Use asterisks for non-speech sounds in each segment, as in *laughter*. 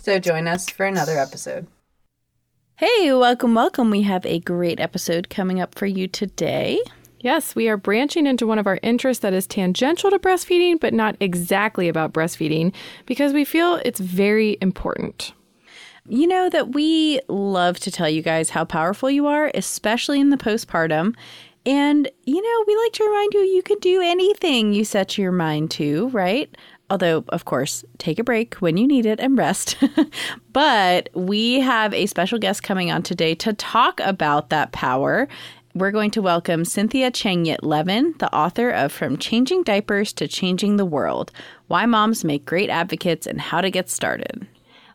So join us for another episode. Hey, welcome, welcome. We have a great episode coming up for you today. Yes, we are branching into one of our interests that is tangential to breastfeeding, but not exactly about breastfeeding, because we feel it's very important. You know that we love to tell you guys how powerful you are, especially in the postpartum. And, you know, we like to remind you you can do anything you set your mind to, right? Although, of course, take a break when you need it and rest. *laughs* but we have a special guest coming on today to talk about that power. We're going to welcome Cynthia Changyit Levin, the author of From Changing Diapers to Changing the World Why Moms Make Great Advocates and How to Get Started.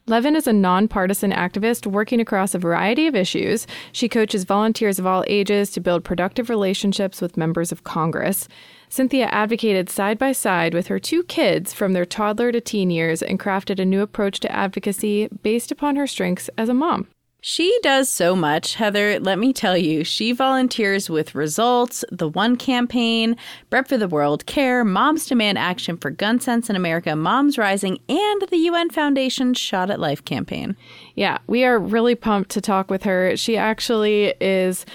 Levin is a nonpartisan activist working across a variety of issues. She coaches volunteers of all ages to build productive relationships with members of Congress. Cynthia advocated side by side with her two kids from their toddler to teen years and crafted a new approach to advocacy based upon her strengths as a mom. She does so much, Heather. Let me tell you, she volunteers with Results, the One Campaign, Bread for the World Care, Moms Demand Action for Gun Sense in America, Moms Rising, and the UN Foundation Shot at Life campaign. Yeah, we are really pumped to talk with her. She actually is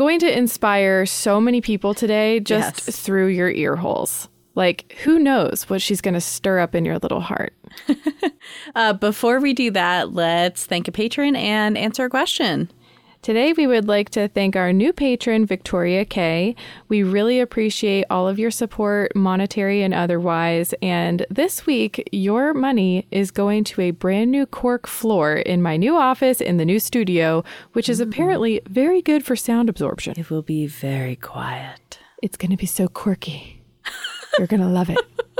going to inspire so many people today just Yes. through your ear holes. Like, who knows what she's going to stir up in your little heart? *laughs* Uh, before we do that, let's thank a patron and answer a question. Today, we would like to thank our new patron, Victoria Kay. We really appreciate all of your support, monetary and otherwise. And this week, your money is going to a brand new cork floor in my new office in the new studio, which is mm-hmm. apparently very good for sound absorption. It will be very quiet. It's going to be so quirky. *laughs* You're going to love it. *laughs*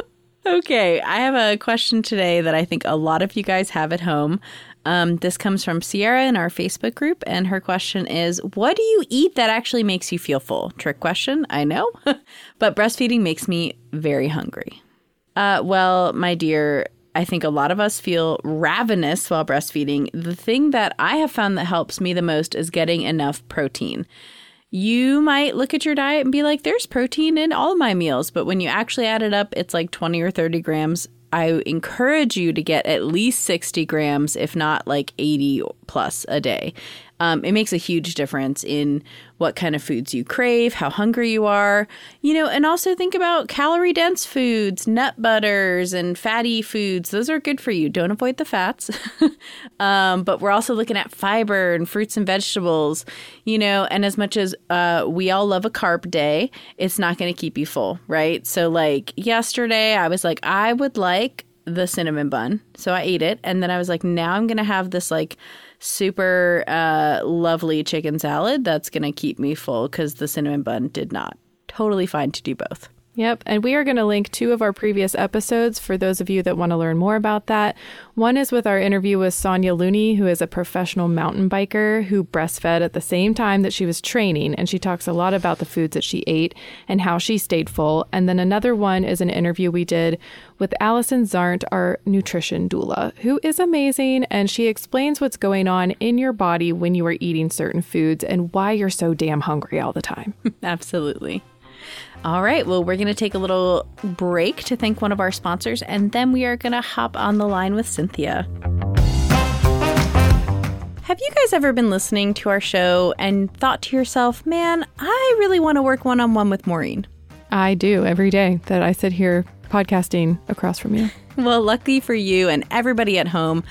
Okay, I have a question today that I think a lot of you guys have at home. Um, this comes from Sierra in our Facebook group, and her question is What do you eat that actually makes you feel full? Trick question, I know, *laughs* but breastfeeding makes me very hungry. Uh, well, my dear, I think a lot of us feel ravenous while breastfeeding. The thing that I have found that helps me the most is getting enough protein. You might look at your diet and be like, there's protein in all my meals. But when you actually add it up, it's like 20 or 30 grams. I encourage you to get at least 60 grams, if not like 80 plus a day. Um, it makes a huge difference in what kind of foods you crave, how hungry you are, you know, and also think about calorie dense foods, nut butters, and fatty foods. Those are good for you. Don't avoid the fats. *laughs* um, but we're also looking at fiber and fruits and vegetables, you know, and as much as uh, we all love a carb day, it's not going to keep you full, right? So, like yesterday, I was like, I would like the cinnamon bun. So I ate it. And then I was like, now I'm going to have this like super uh, lovely chicken salad that's going to keep me full because the cinnamon bun did not. Totally fine to do both. Yep. And we are going to link two of our previous episodes for those of you that want to learn more about that. One is with our interview with Sonya Looney, who is a professional mountain biker who breastfed at the same time that she was training. And she talks a lot about the foods that she ate and how she stayed full. And then another one is an interview we did with Allison Zarnt, our nutrition doula, who is amazing. And she explains what's going on in your body when you are eating certain foods and why you're so damn hungry all the time. *laughs* Absolutely. All right. Well, we're going to take a little break to thank one of our sponsors, and then we are going to hop on the line with Cynthia. Have you guys ever been listening to our show and thought to yourself, man, I really want to work one on one with Maureen? I do every day that I sit here podcasting across from you. *laughs* Well, lucky for you and everybody at home,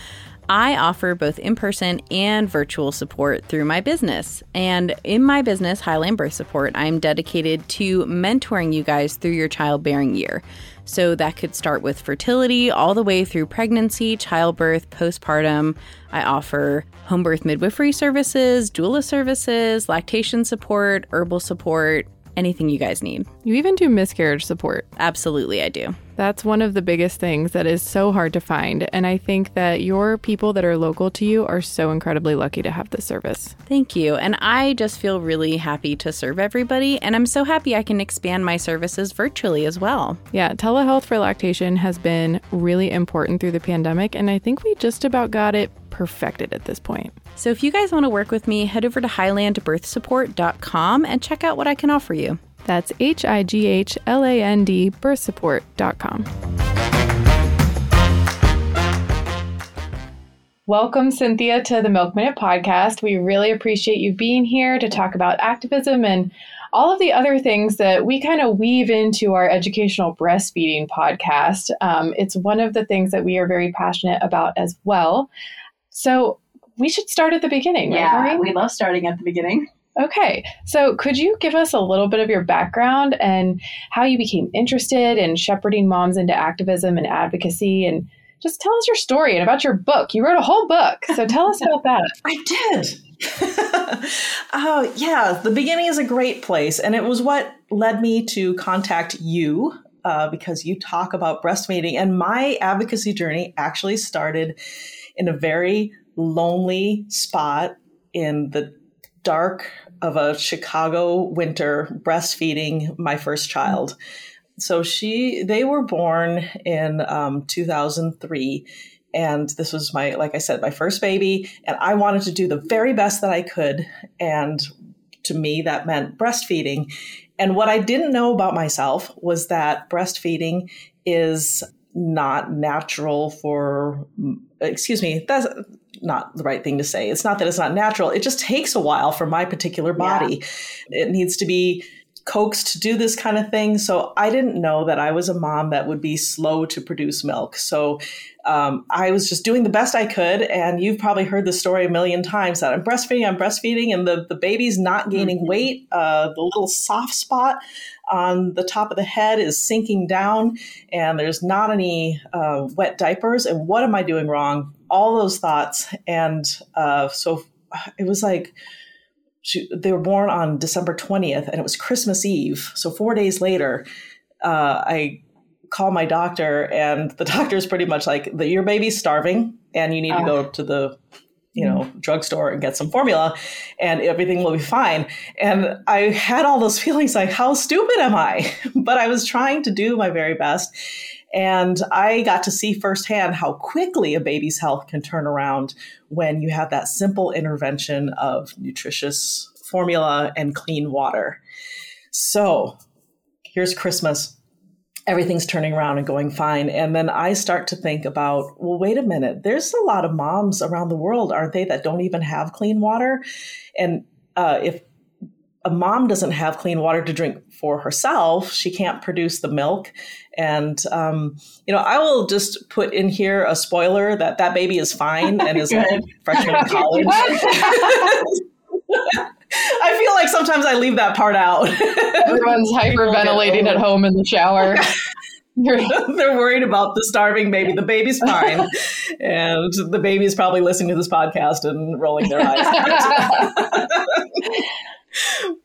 I offer both in person and virtual support through my business. And in my business, Highland Birth Support, I'm dedicated to mentoring you guys through your childbearing year. So that could start with fertility all the way through pregnancy, childbirth, postpartum. I offer home birth midwifery services, doula services, lactation support, herbal support, anything you guys need. You even do miscarriage support. Absolutely, I do. That's one of the biggest things that is so hard to find. And I think that your people that are local to you are so incredibly lucky to have this service. Thank you. And I just feel really happy to serve everybody. And I'm so happy I can expand my services virtually as well. Yeah, telehealth for lactation has been really important through the pandemic. And I think we just about got it perfected at this point. So if you guys want to work with me, head over to highlandbirthsupport.com and check out what I can offer you. That's H I G H L A N D birthsupport.com. Welcome, Cynthia, to the Milk Minute podcast. We really appreciate you being here to talk about activism and all of the other things that we kind of weave into our educational breastfeeding podcast. Um, it's one of the things that we are very passionate about as well. So we should start at the beginning, right, Yeah, Maureen? we love starting at the beginning. Okay, so could you give us a little bit of your background and how you became interested in shepherding moms into activism and advocacy and just tell us your story and about your book. You wrote a whole book, so tell us about that. *laughs* I did. *laughs* oh, yeah. The beginning is a great place. And it was what led me to contact you uh, because you talk about breastfeeding. And my advocacy journey actually started in a very lonely spot in the dark of a Chicago winter breastfeeding my first child. So she, they were born in um, 2003 and this was my like i said my first baby and i wanted to do the very best that i could and to me that meant breastfeeding and what i didn't know about myself was that breastfeeding is not natural for excuse me that's not the right thing to say it's not that it's not natural it just takes a while for my particular body it needs to be coaxed to do this kind of thing. So I didn't know that I was a mom that would be slow to produce milk. So um, I was just doing the best I could. And you've probably heard the story a million times that I'm breastfeeding, I'm breastfeeding, and the, the baby's not gaining weight. Uh, the little soft spot on the top of the head is sinking down, and there's not any uh, wet diapers. And what am I doing wrong? All those thoughts. And uh, so it was like, she, they were born on December 20th and it was Christmas Eve. So four days later, uh, I call my doctor and the *laughs* doctor is pretty much like, your baby's starving and you need to go to the you know drugstore and get some formula and everything will be fine and i had all those *laughs* feelings like how stupid am i *laughs* but i was trying to do my very best and I got to see firsthand how quickly a baby's health can turn around when you have that simple intervention of nutritious formula and clean water. So here's Christmas. Everything's turning around and going fine. And then I start to think about, well, wait a minute. There's a lot of moms around the world, aren't they, that don't even have clean water? And uh, if a mom doesn't have clean water to drink for herself, she can't produce the milk. And, um, you know, I will just put in here a spoiler that that baby is fine and is *laughs* a freshman in college. *laughs* I feel like sometimes I leave that part out. Everyone's hyperventilating at home in the shower. *laughs* They're worried about the starving baby. The baby's fine. and the baby's probably listening to this podcast and rolling their eyes.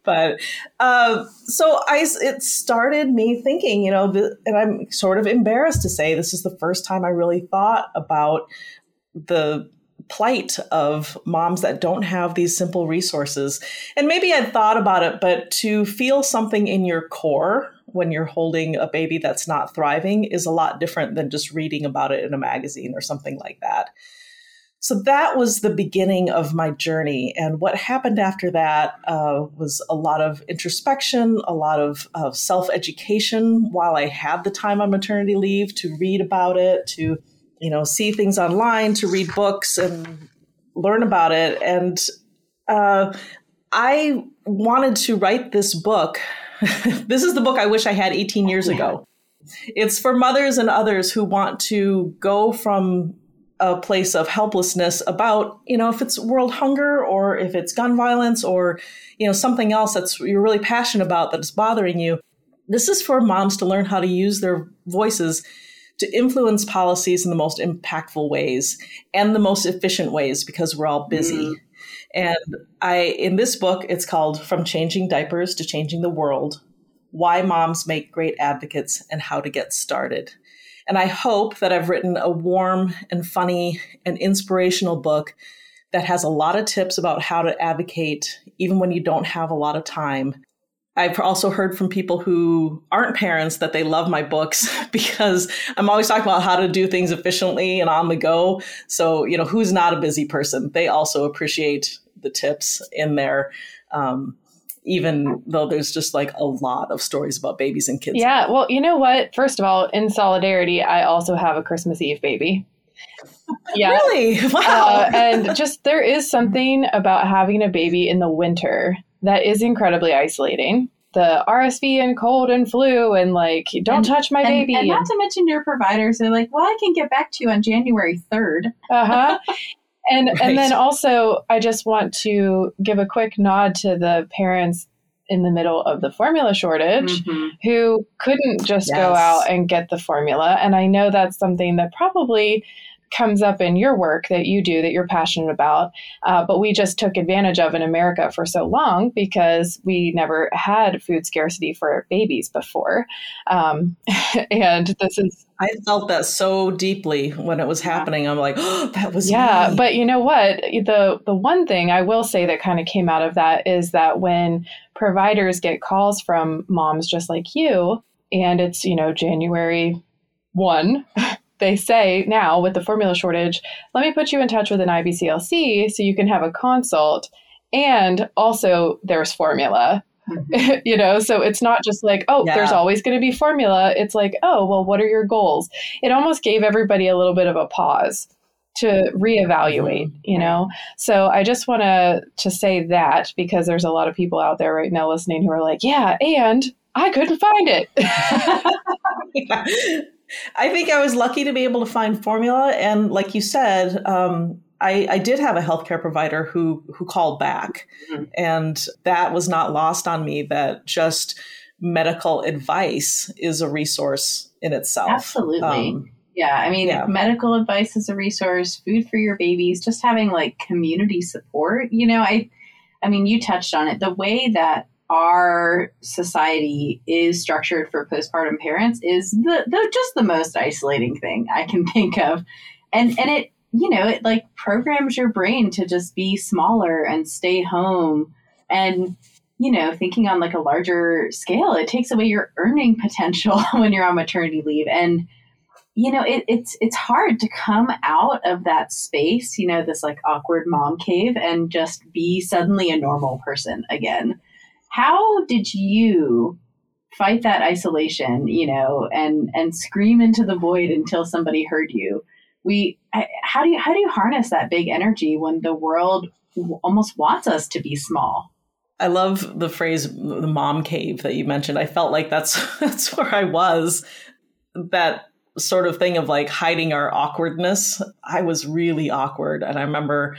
But uh, so I, it started me thinking, you know, and I'm sort of embarrassed to say this is the first time I really thought about the plight of moms that don't have these simple resources. And maybe I'd thought about it, but to feel something in your core when you're holding a baby that's not thriving is a lot different than just reading about it in a magazine or something like that. So that was the beginning of my journey. And what happened after that uh, was a lot of introspection, a lot of, of self education while I had the time on maternity leave to read about it, to you know see things online, to read books and learn about it. And uh, I wanted to write this book. *laughs* this is the book I wish I had 18 years ago. It's for mothers and others who want to go from a place of helplessness about, you know, if it's world hunger or if it's gun violence or, you know, something else that's you're really passionate about that is bothering you. This is for moms to learn how to use their voices to influence policies in the most impactful ways and the most efficient ways because we're all busy. Mm. And I in this book it's called From Changing Diapers to Changing the World: Why Moms Make Great Advocates and How to Get Started. And I hope that I've written a warm and funny and inspirational book that has a lot of tips about how to advocate even when you don't have a lot of time. I've also heard from people who aren't parents that they love my books *laughs* because I'm always talking about how to do things efficiently and on the go. So, you know, who's not a busy person? They also appreciate the tips in there. Um, even though there's just like a lot of stories about babies and kids. Yeah. Well, you know what? First of all, in solidarity, I also have a Christmas Eve baby. *laughs* Yeah. Really? Wow. Uh, and just there is something about having a baby in the winter that is incredibly isolating. The RSV and cold and flu and like don't and, touch my and, baby. And not to mention your providers are like, well, I can get back to you on January third. Uh huh. *laughs* And right. and then also, I just want to give a quick nod to the parents in the middle of the formula shortage mm-hmm. who couldn't just yes. go out and get the formula. And I know that's something that probably comes up in your work that you do that you're passionate about, uh, but we just took advantage of in America for so long because we never had food scarcity for babies before. Um, *laughs* and this is. I felt that so deeply when it was happening. I'm like, oh, *gasps* that was yeah. Me. But you know what? The the one thing I will say that kind of came out of that is that when providers get calls from moms just like you, and it's you know January one *laughs* they say now with the formula shortage, let me put you in touch with an IBCLC so you can have a consult. And also, there's formula. Mm-hmm. *laughs* you know, so it's not just like, oh, yeah. there's always going to be formula. It's like, oh, well, what are your goals? It almost gave everybody a little bit of a pause to reevaluate mm-hmm. you know so i just want to to say that because there's a lot of people out there right now listening who are like yeah and i couldn't find it. *laughs* *laughs* I think I was lucky to be able to find formula, and like you said, um, I, I, did have a healthcare provider who who called back, mm-hmm. and that was not lost on me. That just medical advice is a resource in itself. Absolutely. Um, yeah, I mean, yeah. medical advice is a resource. Food for your babies, just having like community support. You know, I, I mean, you touched on it. The way that our society is structured for postpartum parents is the, the just the most isolating thing I can *laughs* think of. And and it you know, it like programs your brain to just be smaller and stay home and you know, thinking on like a larger scale, it takes away your earning *laughs* potential *laughs* when you're on maternity leave. And you know, it, it's it's hard to come out of that space, you know, this like awkward mom cave and just be suddenly a normal person again. How did you fight that isolation, you know, and and scream into the void until somebody heard you? We how do you how do you harness that big energy when the world almost wants us to be small? I love the phrase the mom cave that you mentioned. I felt like that's *laughs* that's where I was. That sort of thing of like hiding our awkwardness. I was really awkward and I remember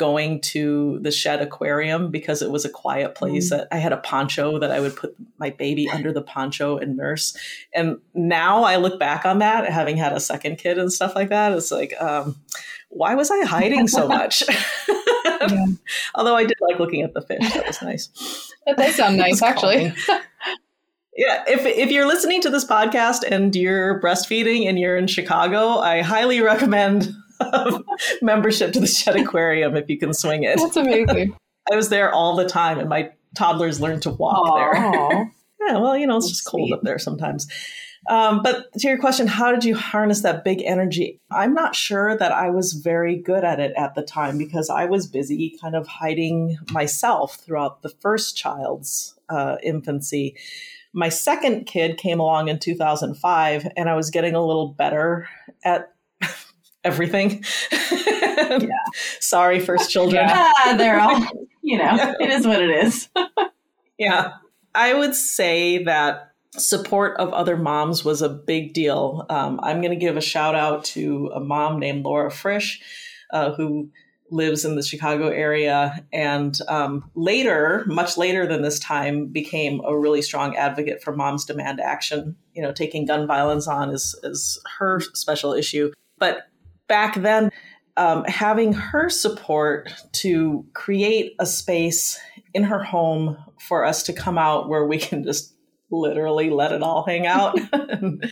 going to the Shedd aquarium because it was a quiet place. Mm. I had a poncho that I would put my baby under the poncho and nurse. And now I look back on that, having had a second kid and stuff like that. It's like, um, why was I hiding so *laughs* much? yeah. *laughs* Although I did like looking at the fish. That was nice. That does sound *laughs* nice, actually. yeah, if if you're listening to this podcast and you're breastfeeding and you're in Chicago, I highly recommend *laughs* membership to the Shedd Aquarium if you can swing it. That's amazing. *laughs* I was there all the time, and my toddlers learned to walk Aww. there. *laughs* yeah, well, you know, it's That's just cold up there sometimes. Um, but to your question, how did you harness that big energy? I'm not sure that I was very good at it at the time because I was busy kind of hiding myself throughout the first child's uh, infancy. My second kid came along in 2005, and I was getting a little better at everything. *laughs* yeah. Sorry, first children. Yeah, they're all, you know, yeah. *laughs* it is what it is. *laughs* yeah. I would say that support of other moms was a big deal. Um, I'm going to give a shout out to a mom named Laura Frisch, uh, who lives in the Chicago area, and um, later, much later than this time, became a really strong advocate for moms demand action. You know, taking gun violence on is is her special issue. But back then, um, having her support to create a space in her home for us to come out where we can just literally let it all hang out *laughs* and,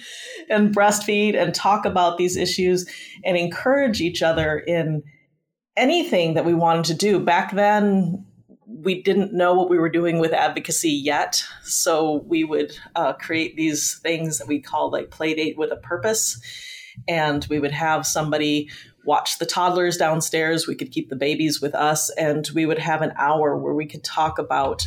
and breastfeed and talk about these issues and encourage each other in anything that we wanted to do. Back then, we didn't know what we were doing with advocacy yet. So we would uh, create these things that we call like play date with a purpose. And we would have somebody watch the toddlers downstairs. We could keep the babies with us. And we would have an hour where we could talk about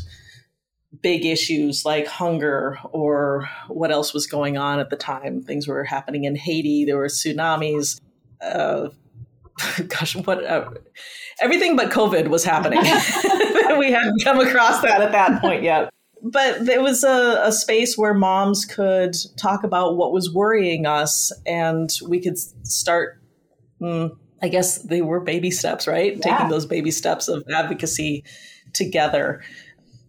big issues like hunger or what else was going on at the time. Things were happening in Haiti, there were tsunamis. Uh, *laughs* gosh, what uh, everything but COVID was happening. *laughs* we hadn't come across that at that point yet. But it was a, a, space where moms could talk about what was worrying us, and we could start. Mm, I guess they were baby steps, right? Yeah. Taking those baby steps of advocacy together.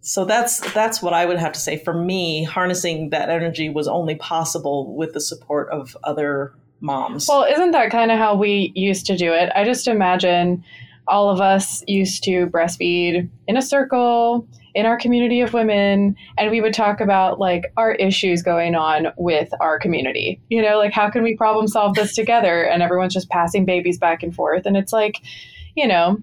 So that's that's what I would have to say. For me, harnessing that energy was only possible with the support of other moms. Well, isn't that kind of how we used to do it? I just imagine all of us used to breastfeed in a circle in our community of women and we would talk about like our issues going on with our community. You know like how can we problem solve this together? And everyone's just passing babies back and forth. And it's like you know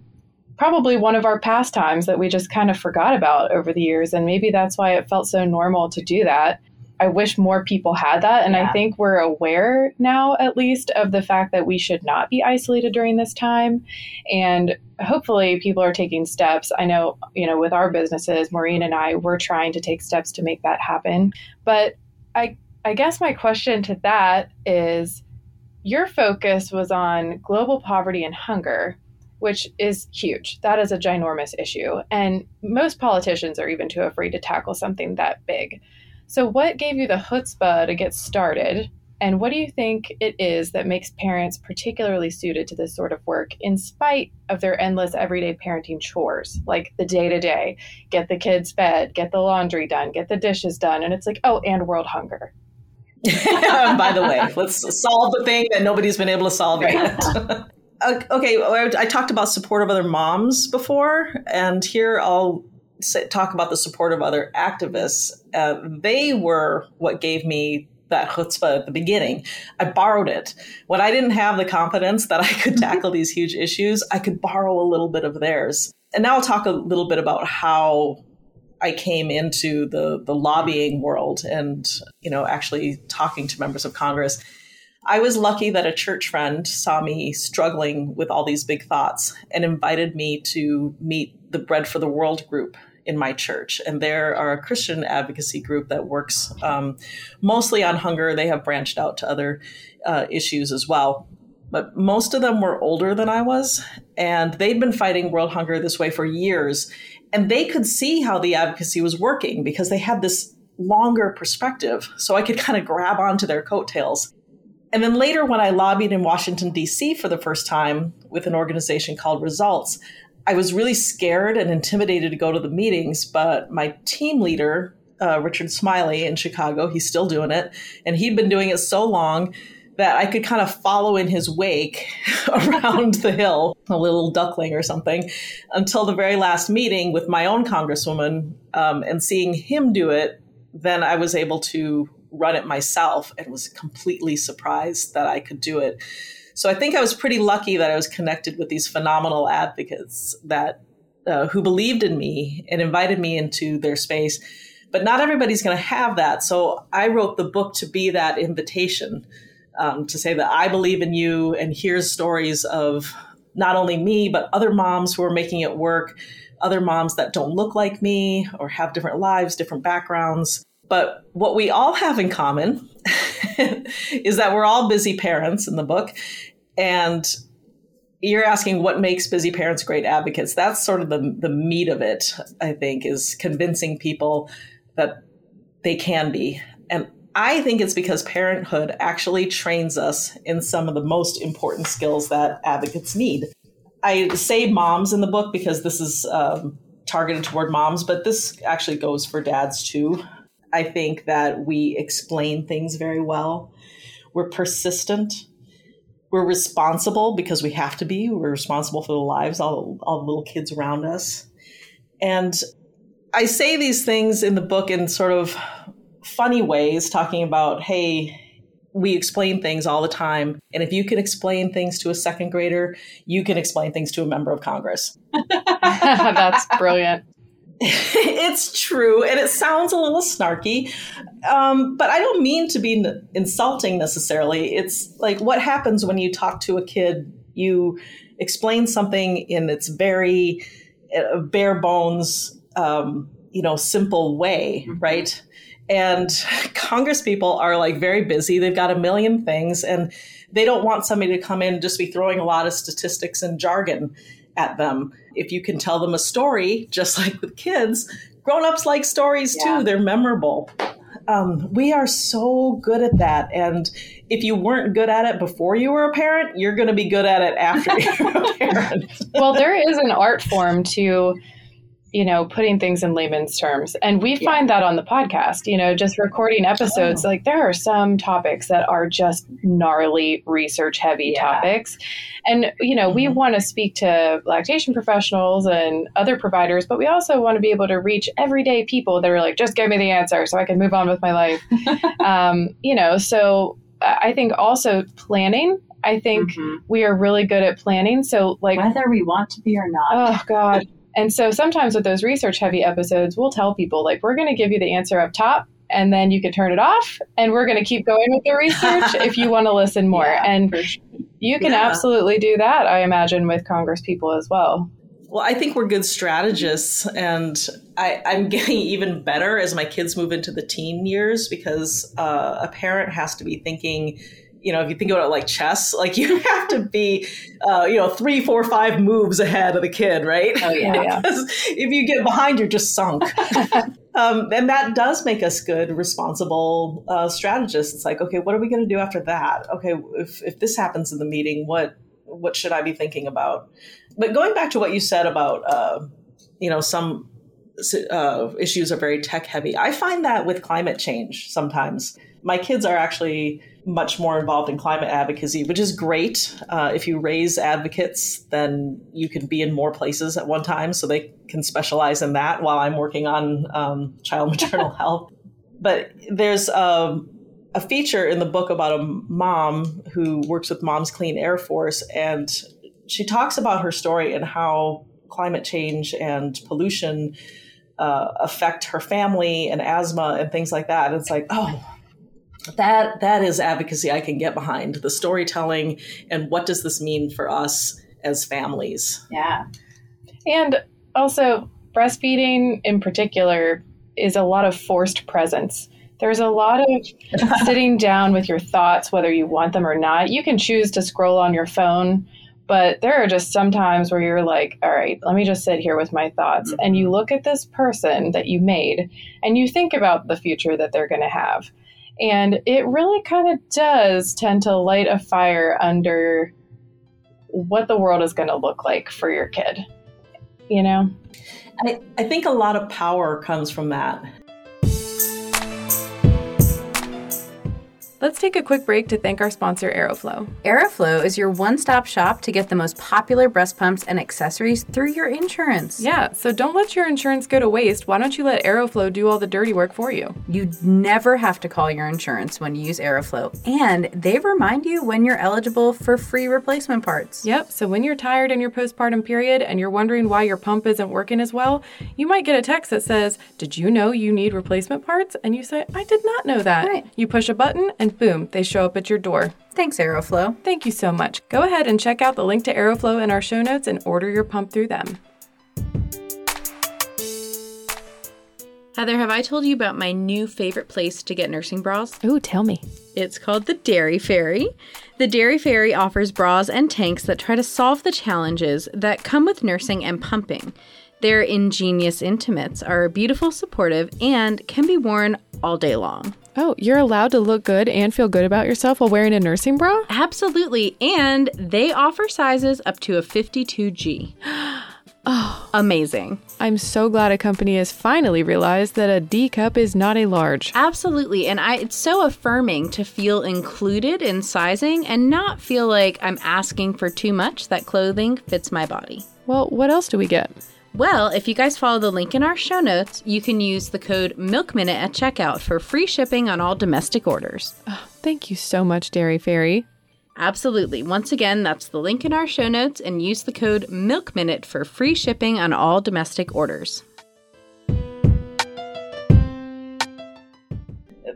probably one of our pastimes that we just kind of forgot about over the years. And maybe that's why it felt so normal to do that I wish more people had that. And yeah. I think we're aware now, at least, of the fact that we should not be isolated during this time. And hopefully, people are taking steps. I know, you know, with our businesses, Maureen and I, we're trying to take steps to make that happen. But I, I guess my question to that is your focus was on global poverty and hunger which is huge. That is a ginormous issue. And most politicians are even too afraid to tackle something that big. So, what gave you the chutzpah to get started? And what do you think it is that makes parents particularly suited to this sort of work in spite of their endless everyday parenting chores, like the day to day? Get the kids fed, get the laundry done, get the dishes done. And it's like, oh, and world hunger. *laughs* By the way, let's solve the thing that nobody's been able to solve right. yet. *laughs* okay, I talked about support of other moms before, and here I'll talk about the support of other activists, uh, they were what gave me that chutzpah at the beginning. I borrowed it. When I didn't have the confidence that I could *laughs* tackle these huge issues, I could borrow a little bit of theirs. And now I'll talk a little bit about how I came into the the lobbying world and, you know, actually talking to members of Congress. I was lucky that a church friend saw me struggling with all these big thoughts and invited me to meet the Bread for the World group in my church. And they're a Christian advocacy group that works um, mostly on hunger. They have branched out to other uh, issues as well. But most of them were older than I was, and they'd been fighting world hunger this way for years. And they could see how the advocacy was working because they had this longer perspective. So I could kind of grab onto their coattails. And then later, when I lobbied in Washington, D.C. for the first time with an organization called Results, I was really scared and intimidated to go to the meetings, but my team leader, uh, Richard Smiley in Chicago, he's still doing it, and he'd been doing it so long that I could kind of follow in his wake *laughs* around the hill, a little duckling or something, until the very last meeting with my own congresswoman. Um, and seeing him do it, then I was able to run it myself and was completely surprised that I could do it. So I think I was pretty lucky that I was connected with these phenomenal advocates that uh, who believed in me and invited me into their space. But not everybody's going to have that. So I wrote the book to be that invitation um, to say that I believe in you, and here's stories of not only me but other moms who are making it work, other moms that don't look like me or have different lives, different backgrounds. But what we all have in common *laughs* is that we're all busy parents in the book and you're asking what makes busy parents great advocates. That's sort of the, the meat of it, I think, is convincing people that they can be. And I think it's because parenthood actually trains us in some of the most important skills that advocates need. I say moms in the book because this is um, targeted toward moms, but this actually goes for dads too. I think that we explain things very well. We're persistent we're responsible because we have to be. We're responsible for the lives of all all the little kids around us. And I say these things in the book in sort of funny ways, talking about, hey, we explain things all the time. And if you can explain things to a second grader, you can explain things to a member of Congress. *laughs* That's brilliant. *laughs* it's true. And it sounds a little snarky, um, but I don't mean to be n- insulting necessarily. It's like what happens when you talk to a kid, you explain something in its very uh, bare bones, um, you know, simple way, mm-hmm. right? And *laughs* Congress people are like very busy. They've got a million things and they don't want somebody to come in and just be throwing a lot of statistics and jargon at them. If you can tell them a story, just like with kids, grown-ups like stories yeah. too. They're memorable. Um, we are so good at that. And if you weren't good at it before you were a parent, you're going to be good at it after *laughs* you're a parent. well, there is an art form to you know, putting things in layman's terms. And we yeah. find that on the podcast, you know, just recording episodes, oh. like there are some topics that are just gnarly research heavy yeah. topics. And, you know, mm-hmm. we want to speak to lactation professionals and other providers, but we also want to be able to reach everyday people that are like, just give me the answer so I can move on with my life. *laughs* um, you know, so I think also planning I think mm-hmm. we are really good at planning. So, like, whether we want to be or not. Oh, God. *laughs* And so sometimes with those research heavy episodes, we'll tell people, like, we're going to give you the answer up top and then you can turn it off and we're going to keep going with the research if you want to listen *laughs* more. Yeah, and sure. you can yeah. absolutely do that, I imagine, with Congress people as well. Well, I think we're good strategists, and I, am *laughs* getting even better as my kids move into the teen years because uh, a parent has to be thinking you know, if you think about it like chess, like *laughs* you have to be, uh, you know, three, four, five moves ahead of the kid, right? Oh yeah. *laughs* if you get behind, you're just sunk. *laughs* um, and that does make us good, responsible uh, strategists. It's like, okay, what are we going to do after that? Okay, if if this happens in the meeting, what what should I be thinking about? But going back to what you said about, uh, you know, some uh, issues are very tech heavy. I find that with climate change sometimes. My kids are actually much more involved in climate advocacy, which is great. Uh, if you raise advocates, then you can be in more places at one time, so they can specialize in that while I'm working on um, child *laughs* maternal health. But there's a, a feature in the book about a mom who works with Moms Clean Air Force, and she talks about her story and how climate change and pollution uh, affect her family and asthma and things like that. And it's like, oh, that that is advocacy I can get behind. The storytelling and what does this mean for us as families? Yeah. And also breastfeeding in particular is a lot of forced presence. There's a lot of *laughs* sitting down with your thoughts whether you want them or not. You can choose to scroll on your phone, but there are just some times where you're like, all right, let me just sit here with my thoughts. Mm-hmm. And you look at this person that you made and you think about the future that they're going to have. And it really kind of does tend to light a fire under what the world is going to look like for your kid. You know? I, I think a lot of power comes from that. Let's take a quick break to thank our sponsor, Aeroflow. Aeroflow is your one stop shop to get the most popular breast pumps and accessories through your insurance. Yeah, so don't let your insurance go to waste. Why don't you let Aeroflow do all the dirty work for you? You never have to call your insurance when you use Aeroflow, and they remind you when you're eligible for free replacement parts. Yep, so when you're tired in your postpartum period and you're wondering why your pump isn't working as well, you might get a text that says, Did you know you need replacement parts? And you say, I did not know that. Right. You push a button and and boom, they show up at your door. Thanks, Aeroflow. Thank you so much. Go ahead and check out the link to Aeroflow in our show notes and order your pump through them. Heather, have I told you about my new favorite place to get nursing bras? Ooh, tell me. It's called the Dairy Fairy. The Dairy Fairy offers bras and tanks that try to solve the challenges that come with nursing and pumping. Their ingenious intimates are beautiful, supportive, and can be worn all day long. Oh, you're allowed to look good and feel good about yourself while wearing a nursing bra? Absolutely. And they offer sizes up to a 52G. *gasps* oh, amazing. I'm so glad a company has finally realized that a D cup is not a large. Absolutely. And I it's so affirming to feel included in sizing and not feel like I'm asking for too much that clothing fits my body. Well, what else do we get? Well, if you guys follow the link in our show notes, you can use the code MILKMINUTE at checkout for free shipping on all domestic orders. Thank you so much, Dairy Fairy. Absolutely. Once again, that's the link in our show notes and use the code MILKMINUTE for free shipping on all domestic orders.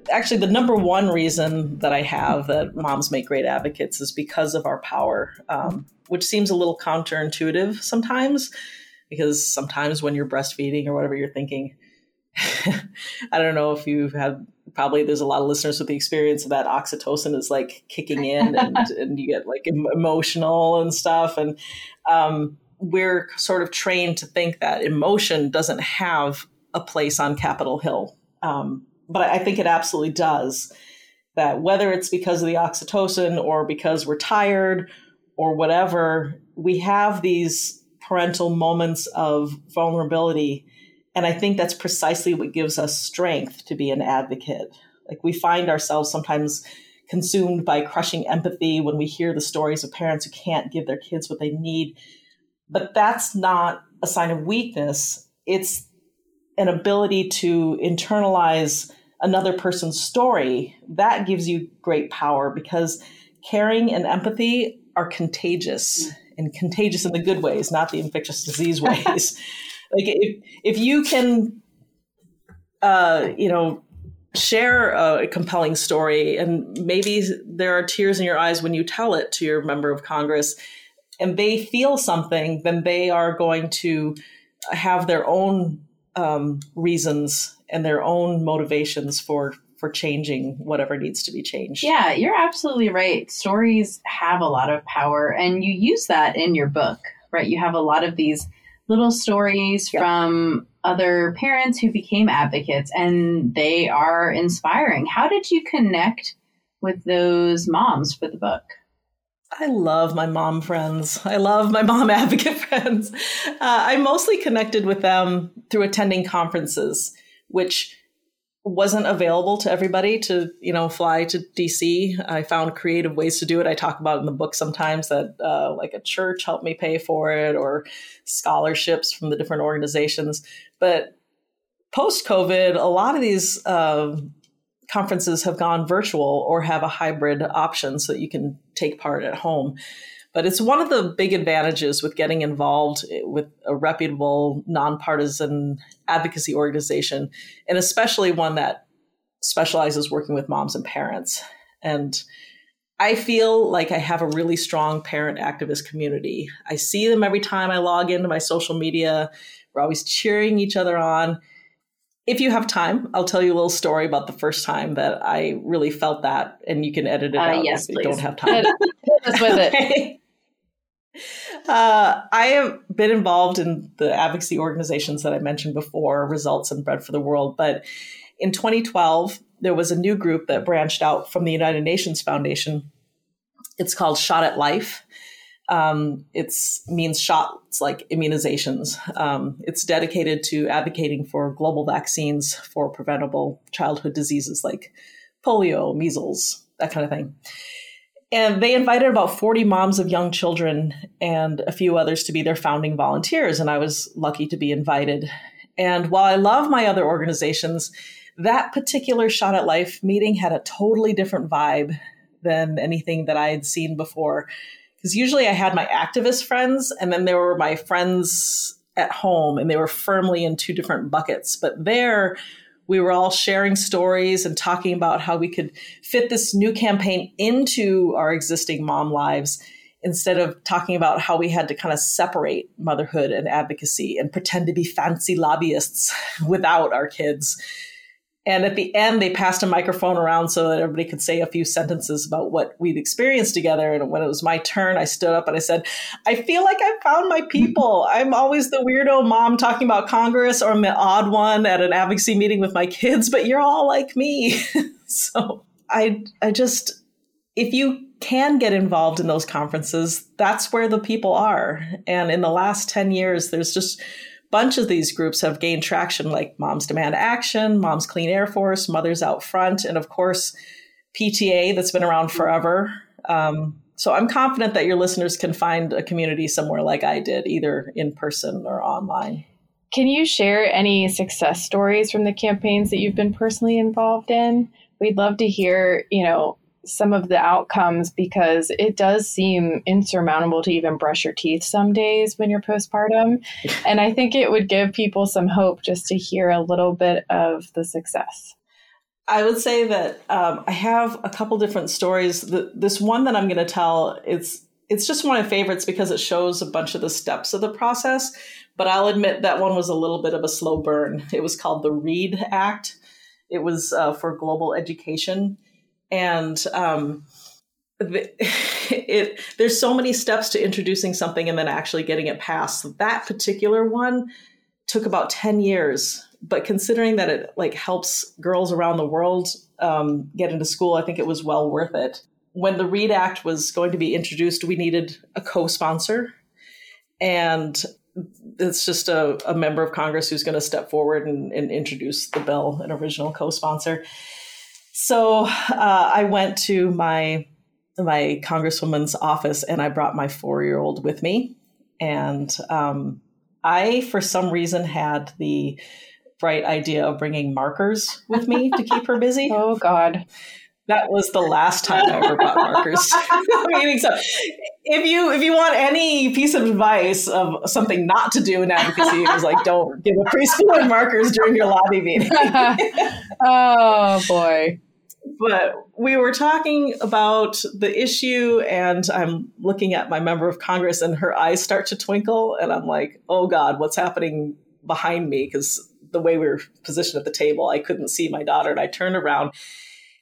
Actually, the number one reason that I have that moms make great advocates is because of our power, um, which seems a little counterintuitive sometimes because sometimes when you're breastfeeding or whatever you're thinking, *laughs* I don't know if you've had probably there's a lot of listeners with the experience of that oxytocin is like kicking in and, *laughs* and you get like emotional and stuff. And um, we're sort of trained to think that emotion doesn't have a place on Capitol Hill. Um, but I think it absolutely does. That whether it's because of the oxytocin or because we're tired or whatever, we have these parental moments of vulnerability. And I think that's precisely what gives us strength to be an advocate. Like we find ourselves sometimes consumed by crushing empathy when we hear the stories of parents who can't give their kids what they need. But that's not a sign of weakness. It's an ability to internalize another person's story. That gives you great power because caring and empathy are contagious and contagious in the good ways, not the infectious disease ways. *laughs* like if if you can, uh, you know, share a compelling story, and maybe there are tears in your eyes when you tell it to your member of Congress, and they feel something, then they are going to have their own um, reasons and their own motivations for for changing whatever needs to be changed. Yeah, you're absolutely right. Stories have a lot of power, and you use that in your book, right? You have a lot of these little stories yep. from other parents who became advocates, and they are inspiring. How did you connect with those moms for the book? I love my mom friends. I love my mom *laughs* advocate friends. Uh, I mostly connected with them through attending conferences, which wasn't available to everybody to you know fly to dc i found creative ways to do it. I talk about in the book sometimes that uh, like a church helped me pay for it or scholarships from the different organizations. But post covid a lot of these uh, conferences have gone virtual or have a hybrid option so that you can take part at home but it's one of the big advantages with getting involved with a reputable, nonpartisan advocacy organization, and especially one that specializes working with moms and parents. And I feel like I have a really strong parent activist community. I see them every time I log into my social media. We're always cheering each other on. If you have time, I'll tell you a little story about the first time that I really felt that, and you can edit it uh, out yes, if please. you don't have time. *laughs* Hit us with it. Uh, I have been involved in the advocacy organizations that I mentioned before, Results and Bread for the World. But in 2012, there was a new group that branched out from the United Nations Foundation. It's called Shot at Life. Um, it means shots like immunizations. Um, it's dedicated to advocating for global vaccines for preventable childhood diseases like polio, measles, that kind of thing. And they invited about 40 moms of young children and a few others to be their founding volunteers. And I was lucky to be invited. And while I love my other organizations, that particular Shot at Life meeting had a totally different vibe than anything that I had seen before. Because usually I had my activist friends, and then there were my friends at home, and they were firmly in two different buckets. But there, we were all sharing stories and talking about how we could fit this new campaign into our existing mom lives instead of talking about how we had to kind of separate motherhood and advocacy and pretend to be fancy lobbyists *laughs* without our kids. And at the end, they passed a microphone around so that everybody could say a few sentences about what we'd experienced together. And when it was my turn, I stood up and I said, I feel like I found my people. I'm always the weirdo mom talking about Congress or I'm the odd one at an advocacy meeting with my kids, but you're all like me. *laughs* so I, I just, if you can get involved in those conferences, that's where the people are. And in the last 10 years, there's just, bunch of these groups have gained traction, like Moms Demand Action, Moms Clean Air Force, Mothers Out Front, and of course, PTA that's been around forever. Um, so I'm confident that your listeners can find a community somewhere like I did, either in person or online. Can you share any success stories from the campaigns that you've been personally involved in? We'd love to hear, you know, some of the outcomes because it does seem insurmountable to even brush your teeth some days when you're postpartum. *laughs* and I think it would give people some hope just to hear a little bit of the success. I would say that um, I have a couple different stories. The, this one that I'm going to tell, it's it's just one of my favorites because it shows a bunch of the steps of the process. But I'll admit that one was a little bit of a slow burn. It was called the READ Act. It was uh, for global education, and um, *laughs* it there's so many steps to introducing something and then actually getting it passed. That particular one took about 10 years but considering that it like helps girls around the world um, get into school i think it was well worth it. When the read act was going to be introduced we needed a co-sponsor. And it's just a, a member of congress who's going to step forward and, and, introduce the bill an original co-sponsor so uh, i went to my my congresswoman's office and i brought my four-year-old with me and um, I, for some reason, had the bright idea of bringing markers with me to keep her busy. *laughs* Oh, God. That was the last time I ever bought markers. *laughs* So if you if you want any piece of advice of something not to do in advocacy, it was like don't give a preschool *laughs* markers during your lobby meeting. oh boy but we were talking about the issue and i'm looking at my member of congress and her eyes start to twinkle and i'm like oh god what's happening behind me? Because the way we were positioned at the table i couldn't see my daughter and i turned around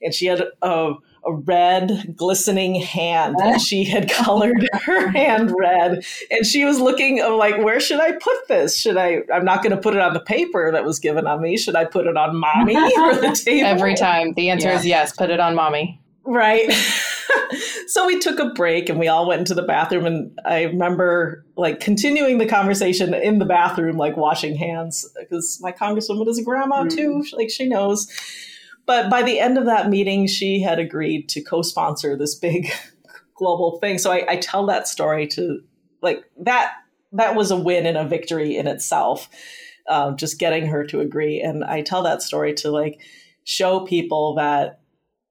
and she had a, a red glistening hand and she had *laughs* colored her hand red. And she was looking like where should i put this? Should i i'm not going to put it on the paper that was given on me. Should i put it on mommy *laughs* or the *laughs* table? Every time. The answer yeah. is yes put it on mommy. Right. So we took a break and we all went into the bathroom and i remember like continuing the conversation in the bathroom like washing hands because my congresswoman is a grandma mm. too like she knows but by the end of that meeting, she had agreed to co sponsor this big *laughs* global thing. So I, I tell that story to like that, that was a win and a victory in itself, um, just getting her to agree. And I tell that story to like show people that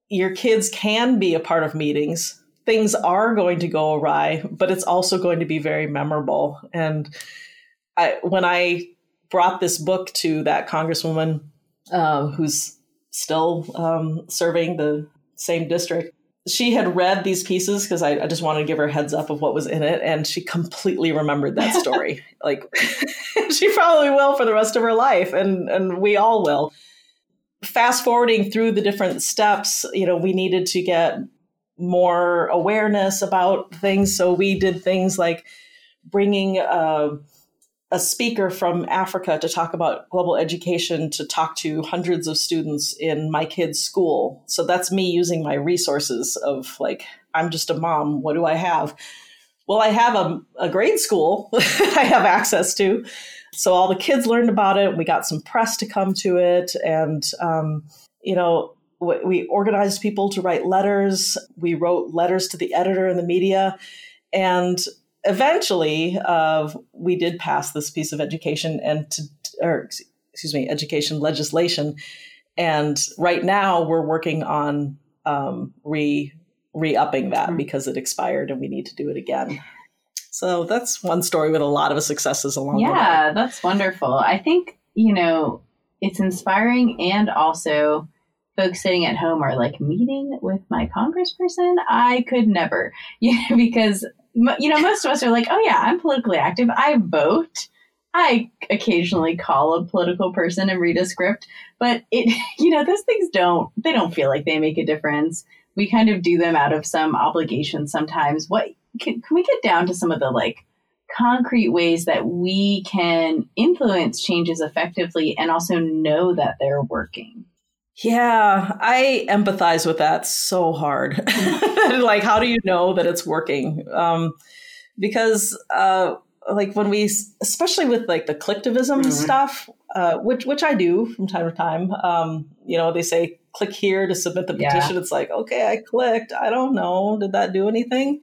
your kids can be a part of meetings. Things are going to go awry, but it's also going to be very memorable. And I, when I brought this book to that congresswoman uh, who's still um, serving the same district. She had read these pieces because I, I, just wanted to give her a heads up of what was in it, and she completely remembered that story. *laughs* like *laughs* she probably will for the rest of her life, and and we all will. Fast forwarding through the different steps, you know, we needed to get more awareness about things, so we did things like bringing. Uh, a speaker from Africa to talk about global education to talk to hundreds of students in my kids' school. So that's me using my resources of like, I'm just a mom. What do I have? Well, I have a, a grade school *laughs* I have access to. So all the kids learned about it. We got some press to come to it. And, um, you know, we organized people to write letters. We wrote letters to the editor and the media. And eventually, uh, we did pass this piece of education and to, or excuse me, education legislation. And right now, we're working on um, re re upping that mm-hmm. because it expired and we need to do it again. So that's one story with a lot of successes along yeah, the way. Yeah, that's wonderful. I think, you know, it's inspiring and also folks sitting at home are like meeting with my congressperson. I could never, *laughs* yeah, because you know, most of us are like, oh yeah, I'm politically active. I vote. I occasionally call a political person and read a script, but it, *laughs* you know, those things don't, they don't feel like they make a difference. We kind of do them out of some obligation sometimes. What can, can we get down to some of the like concrete ways that we can influence changes effectively and also know that they're working? Yeah, I empathize with that so hard. *laughs* like, how do you know that it's working? Um, because, uh, like, when we, especially with like the clicktivism mm-hmm. stuff, uh, which which I do from time to time. Um, you know, they say click here to submit the Yeah. petition. It's like, okay, I clicked. I don't know. Did that do anything?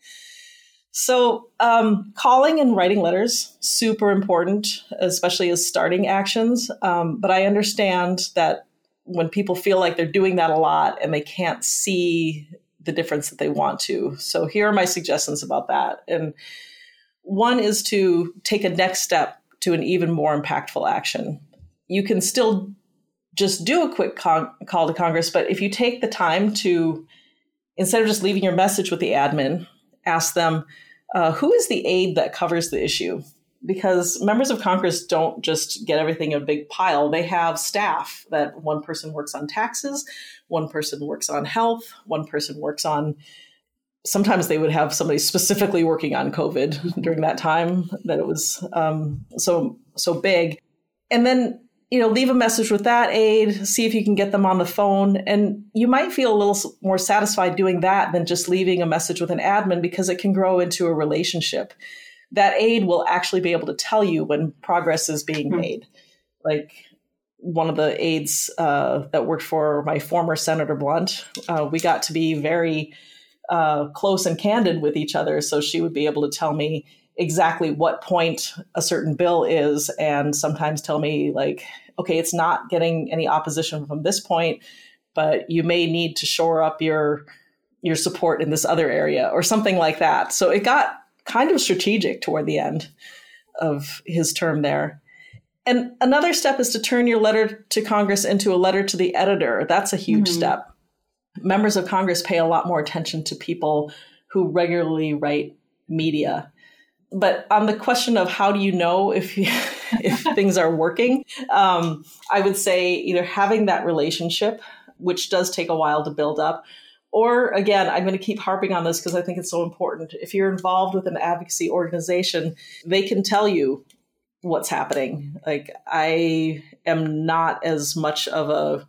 So, um, calling and writing letters super important, especially as starting actions. Um, but I understand that when people feel like they're doing that a lot and they can't see the difference that they want to. So here are my suggestions about that. And one is to take a next step to an even more impactful action. You can still just do a quick con- call to Congress, but if you take the time to, instead of just leaving your message with the admin, ask them, uh, who is the aide that covers the issue? Because members of Congress don't just get everything in a big pile. They have staff that one person works on taxes, one person works on health, one person works on sometimes they would have somebody specifically working on COVID *laughs* during that time that it was um, so so big, and then you know leave a message with that aide, see if you can get them on the phone, and you might feel a little more satisfied doing that than just leaving a message with an admin because it can grow into a relationship. That aide will actually be able to tell you when progress is being Hmm. made, like. One of the aides uh, that worked for my former Senator Blunt, uh, we got to be very uh, close and candid with each other. So she would be able to tell me exactly what point a certain bill is, and sometimes tell me, like, okay, it's not getting any opposition from this point, but you may need to shore up your your support in this other area or something like that. So it got kind of strategic toward the end of his term there. And another step is to turn your letter to Congress into a letter to the editor. That's a huge Mhm. step members of Congress pay a lot more attention to people who regularly write media. But on the question of how do you know if *laughs* if things are working, um, I would say either having that relationship, which does take a while to build up, or again, I'm going to keep harping on this because I think it's so important. If you're involved with an advocacy organization, they can tell you what's happening. Like I am not as much of a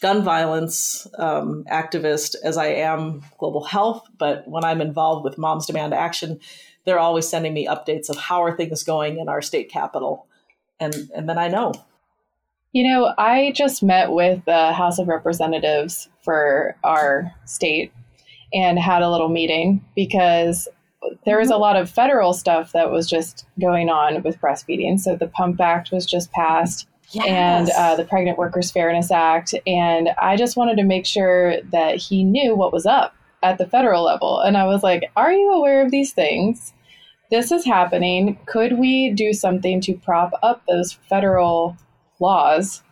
gun violence um, activist as I am global health. But when I'm involved with Moms Demand Action, they're always sending me updates of how are things going in our state capital, and and then I know. You know, I just met with the House of Representatives for our state and had a little meeting because there was a lot of federal stuff that was just going on with breastfeeding. So the Pump Act was just passed and uh, the Pregnant Workers Fairness Act. And I just wanted to make sure that he knew what was up at the federal level. And I was like, Are you aware of these things? This is happening. Could we do something to prop up those federal laws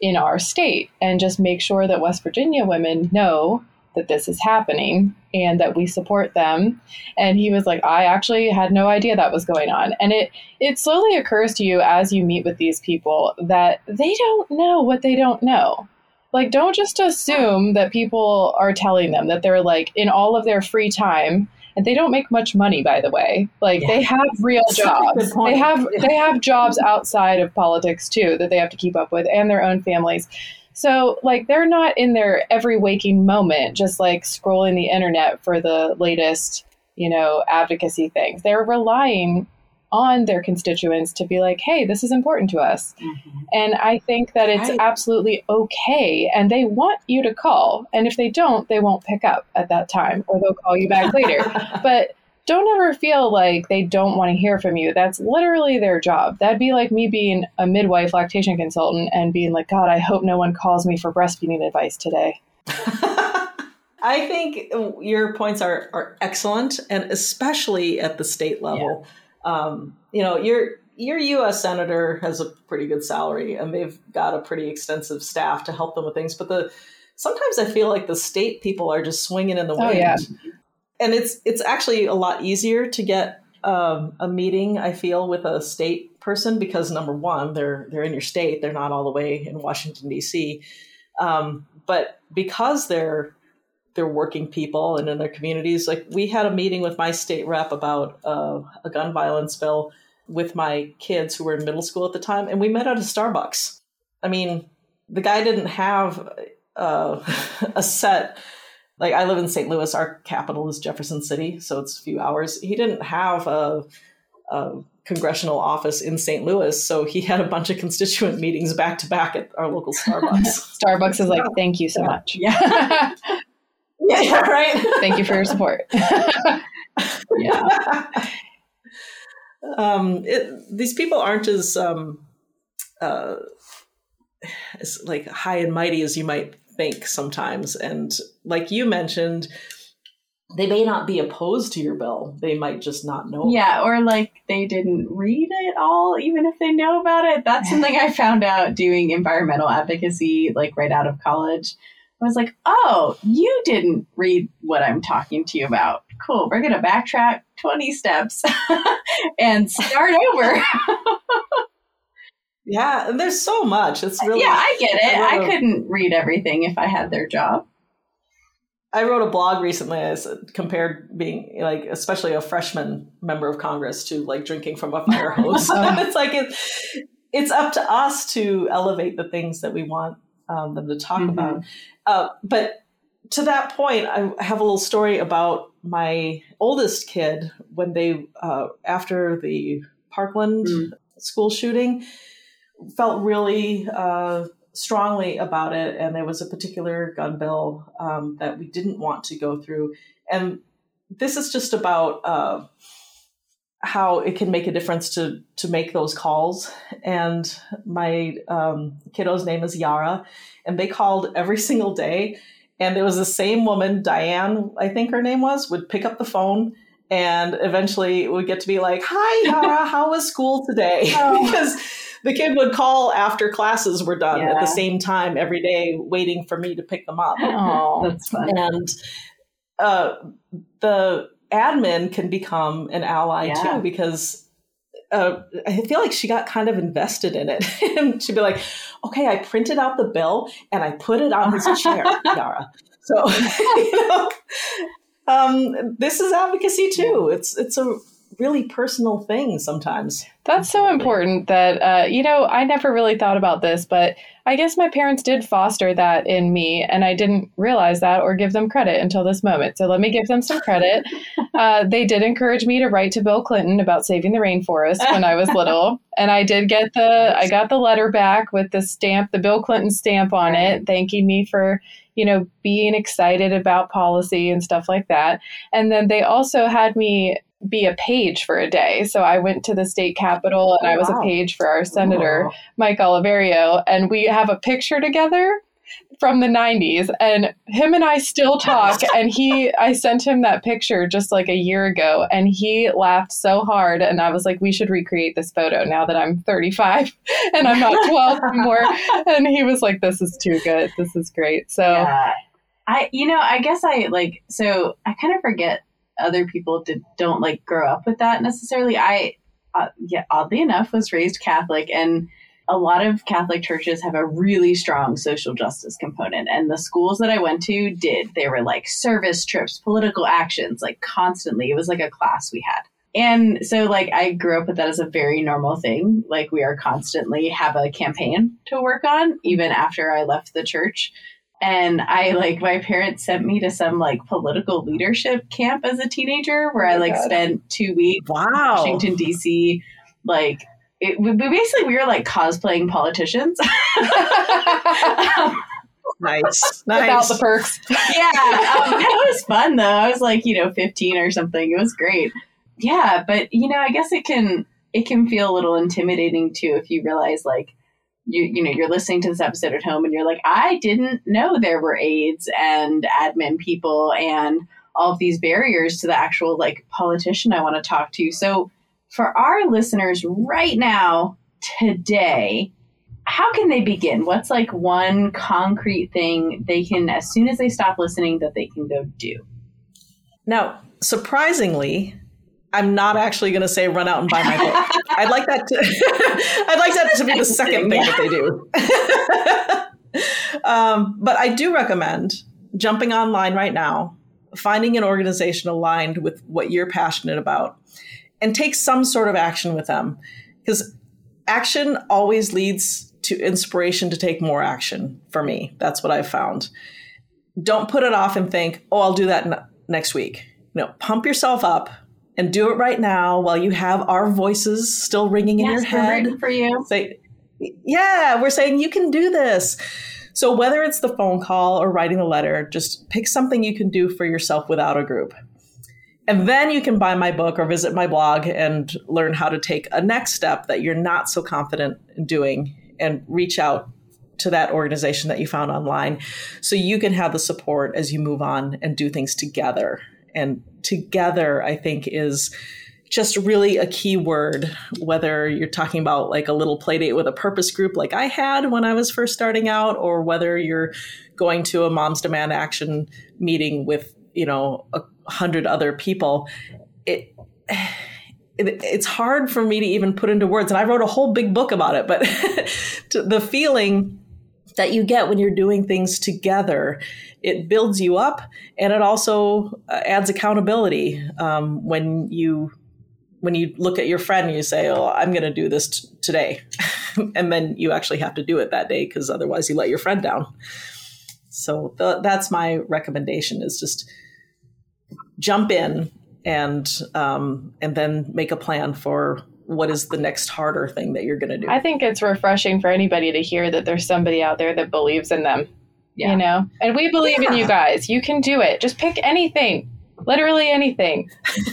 in our state and just make sure that West Virginia women know that this is happening and that we support them. And he was like i actually had no idea that was going on. And it it slowly occurs to you as you meet with these people that they don't know what they don't know. Like don't just assume that people are telling them that they're like in all of their free time and they don't make much money by the way. Like they have real good jobs. They have they have jobs outside of politics too that they have to keep up with and their own families. So like they're not in their every waking moment just like scrolling the internet for the latest you know advocacy things. They're relying on their constituents to be like hey this is important to us mm-hmm. and I think that it's Right. absolutely okay. And they want you to call. And if they don't, they won't pick up at that time or they'll call you back later. *laughs* But don't ever feel like they don't want to hear from you. That's literally their job. That'd be like me being a midwife lactation consultant and being like, God, I hope no one calls me for breastfeeding advice today. *laughs* I think your points are, are excellent, and especially at the state level. Um, you know, your your U.S. senator has a pretty good salary, and they've got a pretty extensive staff to help them with things. But the sometimes I feel like the state people are just swinging in the wind, Oh, wind, yeah. and it's it's actually a lot easier to get um, a meeting. I feel with a state person because number one, they're they're in your state; they're not all the way in Washington D.C. Um, but because they're they're working people and in their communities. Like we had a meeting with my state rep about uh, a gun violence bill with my kids who were in middle school at the time, and we met at a Starbucks. I mean, the guy didn't have uh, *laughs* a set. Like I live in St. Louis, our capital is Jefferson City, so it's a few hours. He didn't have a uh, congressional office in St. Louis. So he had a bunch of constituent *laughs* meetings back to back at our local Starbucks. *laughs* Starbucks is like, thank you so much. yeah. Yeah, right. *laughs* Thank you for your support. *laughs* Yeah. *laughs* um, it, these people aren't as um, uh, as like high and mighty as you might think sometimes, and like you mentioned, they may not be opposed to your bill. They might just not know. Yeah, or like they didn't read it all, even if they know about it. That's something I found out doing environmental advocacy, like right out of college. Was like, oh, you didn't read what I'm talking to you about. Cool. We're going to backtrack 20 steps *laughs* and start over. *laughs* Yeah, there's so much. It's really yeah, I get it. I I, couldn't read everything if I had their job. I wrote a blog recently. I compared being like, especially a freshman member of Congress, to like drinking from a fire hose. *laughs* it's like it, it's up to us to elevate the things that we want um, them to talk Mhm. about. Uh, but to that point, I have a little story about my oldest kid when they, uh, after the Parkland Mm. school shooting, felt really uh, strongly about it, and there was a particular gun bill um, that we didn't want to go through. And this is just about uh, how it can make a difference to to make those calls. And my um, kiddo's name is Yara, and they called every *laughs* single day. And there was the same woman, Diane, I think her name was, would pick up the phone and eventually it would get to be like, "Hi, Yara, *laughs* how was school today?" *laughs* because the kid would call after classes were done at the same time every day, waiting for me to pick them up. Oh, That's fun. And uh, the admin can become an ally Yeah. too because uh, I feel like she got kind of invested in it. *laughs* and she'd be like, okay, I printed out the bill and I put it on his chair, *laughs* Yara. So, *laughs* you know, um, this is advocacy too. It's, it's a really personal thing sometimes. That's so important that, uh, you know, I never really thought about this, but I guess my parents did foster that in me, and I didn't realize that or give them credit until this moment. So let me give them some credit. *laughs* Uh, they did encourage me to write to Bill Clinton about saving the rainforest when I was little, *laughs* and I did get the I got the letter back with the stamp, the Bill Clinton stamp on it, thanking me for you know being excited about policy and stuff like that. And then they also had me be a page for a day. So I went to the state capitol and I was wow. a page for our senator, Mike Oliverio, and we have a picture together from the 90s and him and I still talk. *laughs* And he I sent him that picture just like a year ago. And he laughed so hard. And I was like we should recreate this photo now that I'm 35 *laughs* and I'm not 12 *laughs* anymore. And he was like this is too good. This is great. So Yeah. I, you know, I guess I like, so I kind of forget other people did, don't like grow up with that necessarily. I, uh, yeah, oddly enough, was raised Catholic and a lot of Catholic churches have a really strong social justice component. And the schools that I went to did. They were like service trips, political actions, like constantly. It was like a class we had. And so, like, I grew up with that as a very normal thing. Like, we are constantly have a campaign to work on, even after I left the church and I like my parents sent me to some like political leadership camp as a teenager where I like God. spent two weeks in Wow. Washington D.C. Like it, we, we basically we were like cosplaying politicians. Um, *laughs* Nice. without the perks yeah, um, it was fun though. I was like you know 15 or something. It was great. Yeah, but you know I guess it can it can feel a little intimidating too if you realize like you you know you're listening to this episode at home and you're like I didn't know there were aides and admin people and all of these barriers to the actual like politician I want to talk to. So for our listeners right now today how can they begin? What's like one concrete thing they can, as soon as they stop listening, that they can go do? Now, surprisingly, I'm not actually going to say run out and buy my book. *laughs* I'd like that to *laughs* I'd like that to be the second thing that they do. *laughs* um, but I do recommend jumping online right now, finding an organization aligned with what you're passionate about, and take some sort of action with them. Because action always leads to inspiration to take more action for me. That's what I've found. Don't put it off and think, oh, I'll do that n- next week. No, pump yourself up, and do it right now while you have our voices still ringing in Yes, your we're head. for you. Say, yeah, we're saying you can do this. So whether it's the phone call or writing a letter, just pick something you can do for yourself without a group. And then you can buy my book or visit my blog and learn how to take a next step that you're not so confident in doing and reach out to that organization that you found online so you can have the support as you move on and do things together. And together, I think, is just really a key word, whether you're talking about like a little play date with a purpose group like I had when I was first starting out, or whether you're going to a Moms Demand Action meeting with, you know, a hundred other people. It, it, it's hard for me to even put into words. And I wrote a whole big book about it, but *laughs* the feeling that you get when you're doing things together, it builds you up and it also uh, adds accountability um, when you when you look at your friend and you say, "Oh, I'm going to do this t- today," *laughs* and then you actually have to do it that day because otherwise you let your friend down. So th- that's my recommendation: is just jump in and um, and then make a plan for what is the next harder thing that you're going to do. I think it's refreshing for anybody to hear that there's somebody out there that believes in them. Yeah. You know? And we believe in you guys. You can do it. Just pick anything. Literally anything.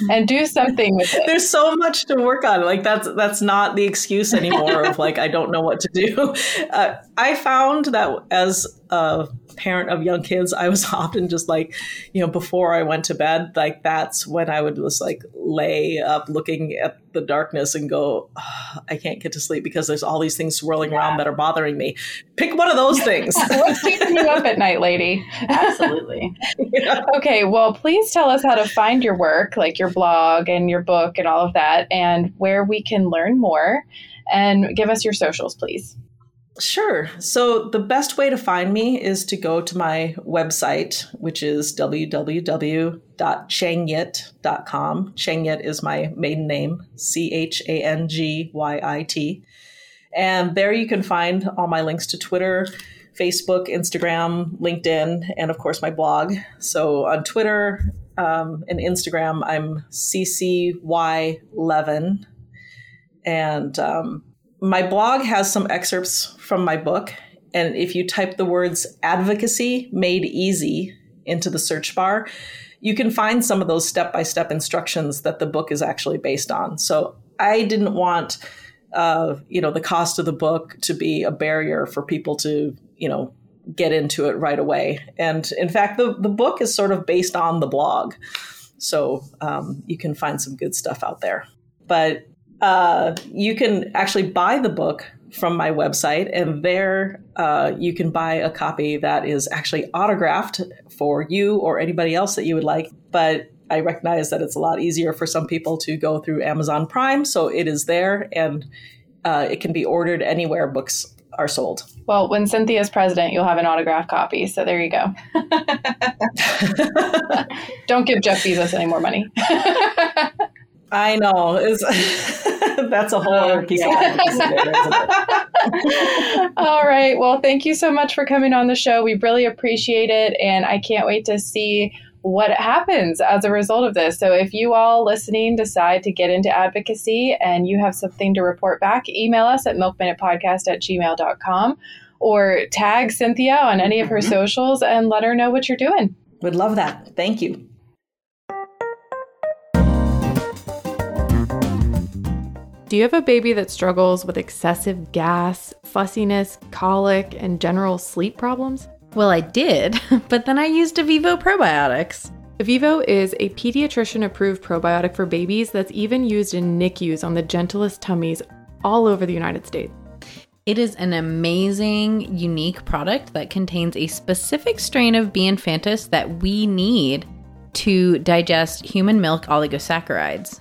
and do something with it. There's so much to work on. Like that's that's not the excuse anymore of like I don't know what to do. *laughs* Uh, I found that as a parent of young kids, I was *laughs* often just like, you know, before I went to bed, like that's when I would just like lay up looking at the darkness and go, "Ah, I can't get to sleep because there's all these things swirling around that are bothering me. Pick one of those *laughs* things. What's keeping you up at night, lady? *laughs* Absolutely. Okay, well, please tell us how to find your work, like your blog and your book and all of that, and where we can learn more. And give us your socials, please. Sure. So the best way to find me is to go to my website, which is www.changyit.com. Changyit is my maiden name, C H A N G Y I T. And there you can find all my links to Twitter, Facebook, Instagram, LinkedIn, and of course my blog. So on Twitter um, and Instagram, I'm ccylevin. And um, my blog has some excerpts from my book. And if you type the words advocacy made easy into the search bar, you can find some of those step by step instructions that the book is actually based on. So I didn't want, uh, you know, the cost of the book to be a barrier for people to, you know, get into it right away. And in fact, the, the book is sort of based on the blog. So um, you can find some good stuff out there. But uh, you can actually buy the book from my website, and there uh, you can buy a copy that is actually autographed for you or anybody else that you would like. But I recognize that it's a lot easier for some people to go through Amazon Prime, so it is there and uh, it can be ordered anywhere books are sold. Well, when Cynthia's president, you'll have an autographed copy. So there you go. *laughs* *laughs* Don't give Jeff Bezos any more money. *laughs* I know. *laughs* That's a whole uh, other piece of it? *laughs* All right. Well, thank you so much for coming on the show. We really appreciate it. And I can't wait to see what happens as a result of this. So, if you all listening decide to get into advocacy and you have something to report back, email us at milkminutepodcast at gmail.com or tag Cynthia on any of her mm-hmm. socials and let her know what you're doing. Would love that. Thank you. Do you have a baby that struggles with excessive gas, fussiness, colic, and general sleep problems? Well, I did, *laughs* but then I used Evivo probiotics. Evivo is a pediatrician approved probiotic for babies that's even used in NICUs on the gentlest tummies all over the United States. It is an amazing, unique product that contains a specific strain of B. infantis that we need to digest human milk oligosaccharides.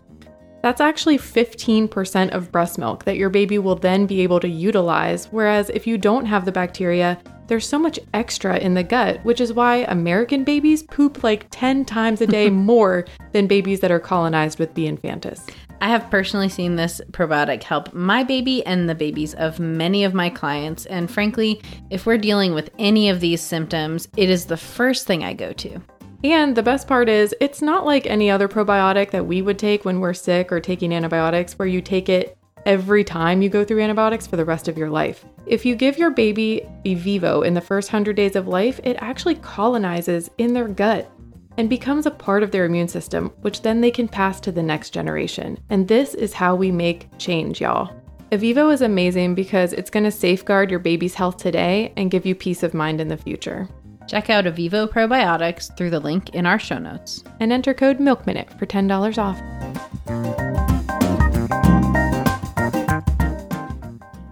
That's actually 15% of breast milk that your baby will then be able to utilize. Whereas if you don't have the bacteria, there's so much extra in the gut, which is why American babies poop like 10 times a day *laughs* more than babies that are colonized with B. infantis. I have personally seen this probiotic help my baby and the babies of many of my clients. And frankly, if we're dealing with any of these symptoms, it is the first thing I go to. And the best part is, it's not like any other probiotic that we would take when we're sick or taking antibiotics, where you take it every time you go through antibiotics for the rest of your life. If you give your baby Evivo in the first 100 days of life, it actually colonizes in their gut and becomes a part of their immune system, which then they can pass to the next generation. And this is how we make change, y'all. Evivo is amazing because it's going to safeguard your baby's health today and give you peace of mind in the future. Check out Evivo Probiotics through the link in our show notes. And enter code MILKMINUTE for $10 off.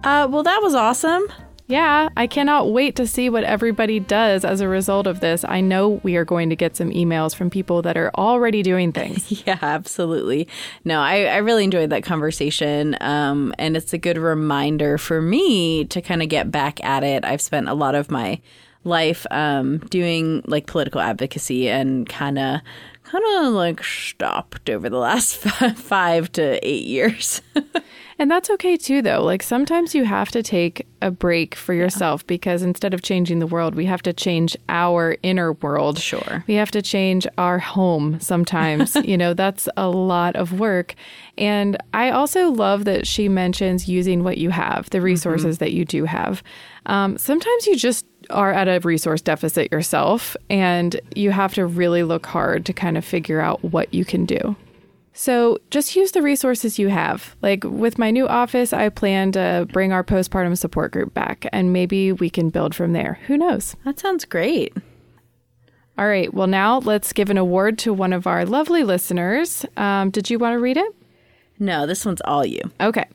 Uh, well, that was awesome. Yeah, I cannot wait to see what everybody does as a result of this. I know we are going to get some emails from people that are already doing things. *laughs* Yeah, absolutely. No, I, I really enjoyed that conversation. Um, and it's a good reminder for me to kind of get back at it. I've spent a lot of my life um, doing like political advocacy and kind of kind of like stopped over the last *laughs* five to eight years. *laughs* And that's okay too, though. Like sometimes you have to take a break for yourself yeah. because instead of changing the world, we have to change our inner world. Sure. We have to change our home sometimes. *laughs* you know, that's a lot of work. And I also love that she mentions using what you have, the mm-hmm. resources mm-hmm. that you do have. Um, sometimes you just are at a resource deficit yourself, and you have to really look hard to kind of figure out what you can do. So just use the resources you have. Like with my new office, I plan to bring our postpartum support group back and maybe we can build from there. Who knows? That sounds great. All right. Well, now let's give an award to one of our lovely listeners. Um, did you want to read it? No, this one's all you. Okay.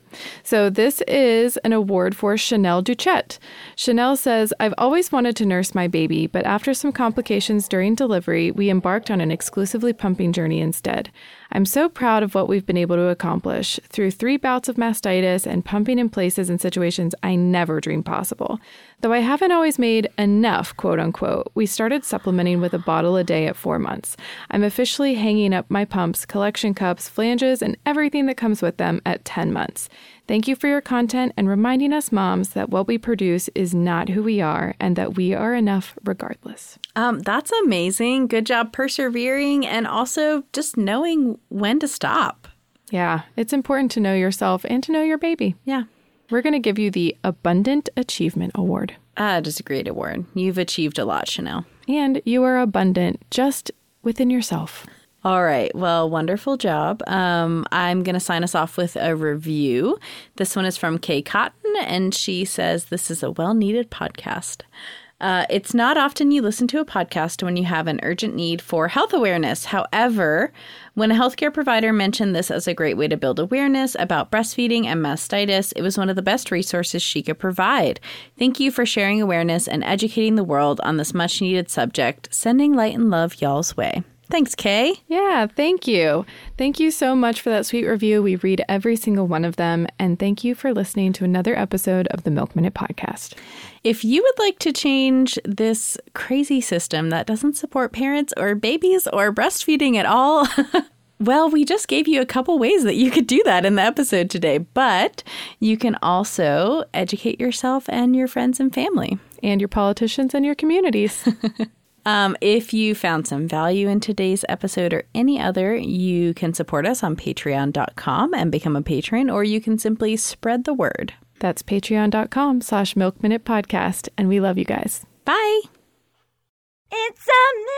So this is an award for Chanel Duchette. Chanel says, I've always wanted to nurse my baby, but after some complications during delivery, we embarked on an exclusively pumping journey instead. I'm so proud of what we've been able to accomplish through three bouts of mastitis and pumping in places and situations I never dreamed possible. Though I haven't always made enough, quote unquote, we started supplementing with a bottle a day at four months. I'm officially hanging up my pumps, collection cups, flanges, and everything that comes with them at 10 months. Thank you for your content and reminding us moms that what we produce is not who we are and that we are enough regardless. Um, that's amazing. Good job persevering and also just knowing when to stop. Yeah, it's important to know yourself and to know your baby. Yeah. We're going to give you the Abundant Achievement Award. Ah, just a great award. You've achieved a lot, Chanel. And you are abundant just within yourself. All right. Well, wonderful job. Um, I'm going to sign us off with a review. This one is from Kay Cotton, and she says, This is a well needed podcast. Uh, it's not often you listen to a podcast when you have an urgent need for health awareness. However, when a healthcare provider mentioned this as a great way to build awareness about breastfeeding and mastitis, it was one of the best resources she could provide. Thank you for sharing awareness and educating the world on this much needed subject. Sending light and love y'all's way. Thanks, Kay. Yeah, thank you. Thank you so much for that sweet review. We read every single one of them. And thank you for listening to another episode of the Milk Minute Podcast. If you would like to change this crazy system that doesn't support parents or babies or breastfeeding at all, *laughs* Well, we just gave you a couple ways that you could do that in the episode today, but you can also educate yourself and your friends and family. And your politicians and your communities. *laughs* Um, if you found some value in today's episode or any other, you can support us on patreon.com and become a patron, or you can simply spread the word. That's patreon.com slash milk minute podcast. And we love you guys. Bye. It's a